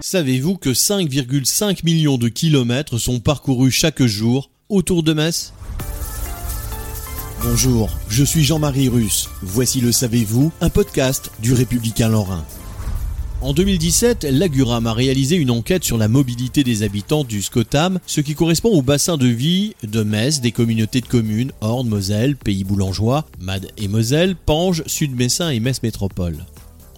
Savez-vous que 5,5 millions de kilomètres sont parcourus chaque jour autour de Metz? Bonjour, je suis Jean-Marie Russe. Voici le Savez-vous, un podcast du Républicain Lorrain. En 2017, l'Aguram a réalisé une enquête sur la mobilité des habitants du Scotam, ce qui correspond au bassin de vie de Metz, des communautés de communes Orne, Moselle, Pays Boulangeois, Mad et Moselle, Pange, Sud-Messin et Metz Métropole.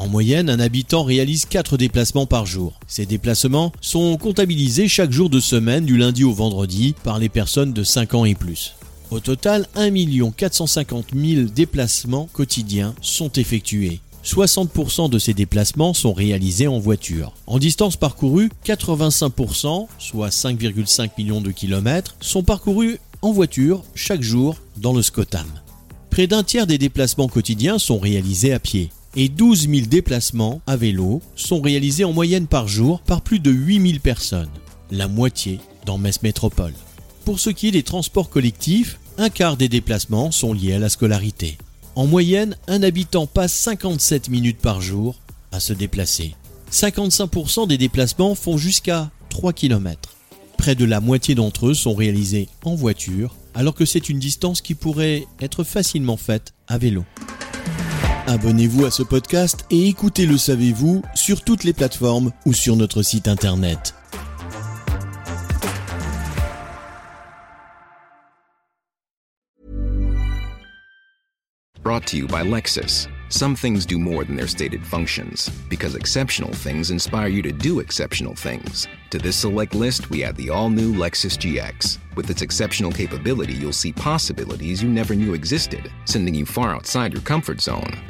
En moyenne, un habitant réalise 4 déplacements par jour. Ces déplacements sont comptabilisés chaque jour de semaine du lundi au vendredi par les personnes de 5 ans et plus. Au total, 1 450 000 déplacements quotidiens sont effectués. 60% de ces déplacements sont réalisés en voiture. En distance parcourue, 85%, soit 5,5 millions de kilomètres, sont parcourus en voiture chaque jour dans le Scotam. Près d'un tiers des déplacements quotidiens sont réalisés à pied et 12 000 déplacements à vélo sont réalisés en moyenne par jour par plus de 8 000 personnes, la moitié dans Metz Métropole. Pour ce qui est des transports collectifs, un quart des déplacements sont liés à la scolarité. En moyenne, un habitant passe 57 minutes par jour à se déplacer. 55% des déplacements font jusqu'à 3 km. Près de la moitié d'entre eux sont réalisés en voiture, alors que c'est une distance qui pourrait être facilement faite à vélo. Abonnez-vous à ce podcast et écoutez Le Savez-vous sur toutes les plateformes ou sur notre site internet. Brought to you by Lexus. Some things do more than their stated functions, because exceptional things inspire you to do exceptional things. To this select list, we add the all new Lexus GX. With its exceptional capability, you'll see possibilities you never knew existed, sending you far outside your comfort zone.